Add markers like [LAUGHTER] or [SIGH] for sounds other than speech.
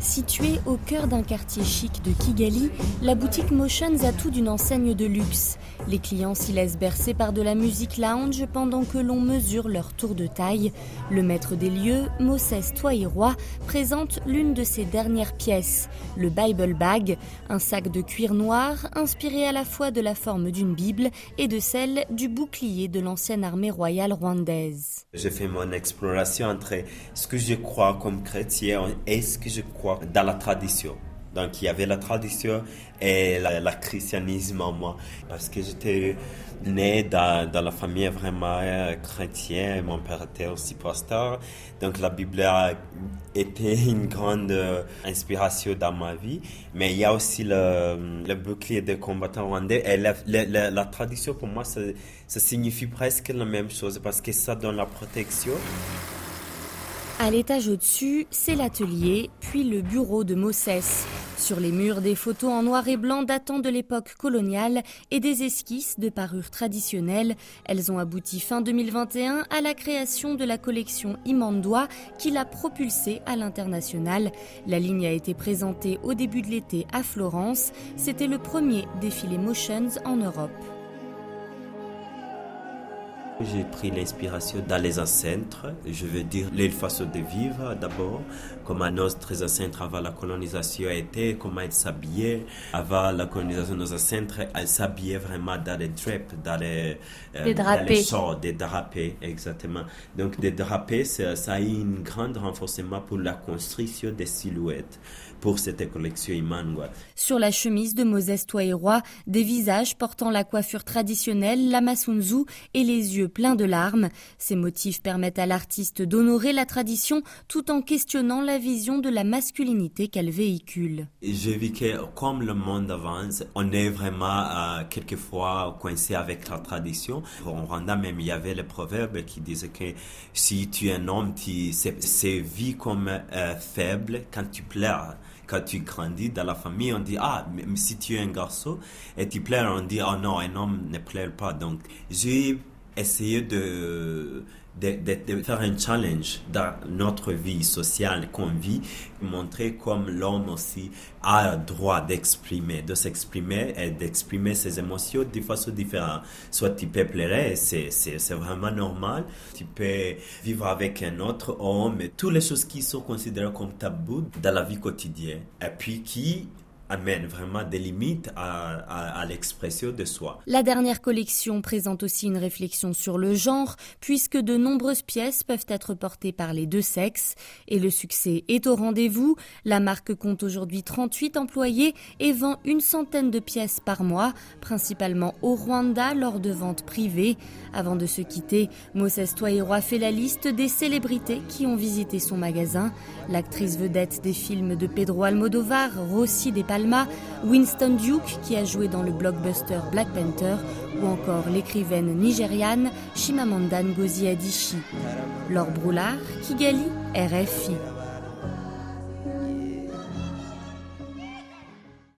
Située au cœur d'un quartier chic de Kigali, la boutique Motions a tout d'une enseigne de luxe. Les clients s'y laissent bercer par de la musique lounge pendant que l'on mesure leur tour de taille. Le maître des lieux, Moses Toiroy, présente l'une de ses dernières pièces, le Bible Bag, un sac de cuir noir inspiré à la fois de la forme d'une Bible et de celle du bouclier de l'ancienne armée royale rwandaise. J'ai fait mon exploration entre ce que je crois comme chrétien et ce que je crois dans la tradition. Donc il y avait la tradition et le christianisme en moi. Parce que j'étais né dans, dans, la famille vraiment euh, chrétienne, mon père était aussi pasteur. Donc la Bible a été [LAUGHS] une grande euh, inspiration dans ma vie. Mais il y a aussi le, le bouclier des combattants rwandais. Et la, la, tradition pour moi, ça signifie presque la même chose parce que ça donne la protection. À l'étage au-dessus, c'est l'atelier, puis le bureau de Moses. Sur les murs, des photos en noir et blanc datant de l'époque coloniale et des esquisses de parures traditionnelles. Elles ont abouti fin 2021 à la création de la collection Imandois qui l'a propulsée à l'international. La ligne a été présentée au début de l'été à Florence. C'était le premier défilé Motions en Europe. J'ai pris l'inspiration dans les ancêtres, je veux dire les façons de vivre d'abord, comment notre ancêtres avant la colonisation était, comment ils s'habillaient. Avant la colonisation, nos ancêtres, ils s'habillaient vraiment dans les drapes, dans les, euh, des drapés. des drapés, exactement. Donc des drapés, ça, ça a eu un grand renforcement pour la construction des silhouettes pour cette collection Imangwa. Sur la chemise de Moses Toairoa, des visages portant la coiffure traditionnelle, la masunzu et les yeux pleins de larmes. Ces motifs permettent à l'artiste d'honorer la tradition tout en questionnant la vision de la masculinité qu'elle véhicule. Je vis que comme le monde avance, on est vraiment euh, quelquefois coincé avec la tradition. En Rwanda même, il y avait le proverbe qui disait que si tu es un homme, c'est vu comme euh, faible quand tu pleures quand tu grandis dans la famille, on dit, ah, mais si tu es un garçon et tu pleures, on dit, oh non, un homme ne pleure pas. Donc, j'ai essayé de de, faire un challenge dans notre vie sociale qu'on vit, montrer comme l'homme aussi a le droit d'exprimer, de s'exprimer et d'exprimer ses émotions de façon différente. Soit tu peux pleurer, c'est, c'est, vraiment normal. Tu peux vivre avec un autre homme, toutes les choses qui sont considérées comme tabous dans la vie quotidienne. Et puis qui amène vraiment des limites à, l'expression de soi. La dernière collection présente aussi une réflexion sur le genre, puisque de nombreuses pièces peuvent être portées par les deux sexes. Et le succès est au rendez-vous. La marque compte aujourd'hui 38 employés et vend une centaine de pièces par mois, principalement au Rwanda lors de ventes privées. Avant de se quitter, Moses Toiroy fait la liste des célébrités qui ont visité son magasin. L'actrice vedette des films de Pedro Almodovar, Rossi des Winston Duke qui a joué dans le blockbuster Black Panther ou encore l'écrivaine nigériane Chimamanda Ngozi Adichie. Laure Broulard, Kigali, RFI.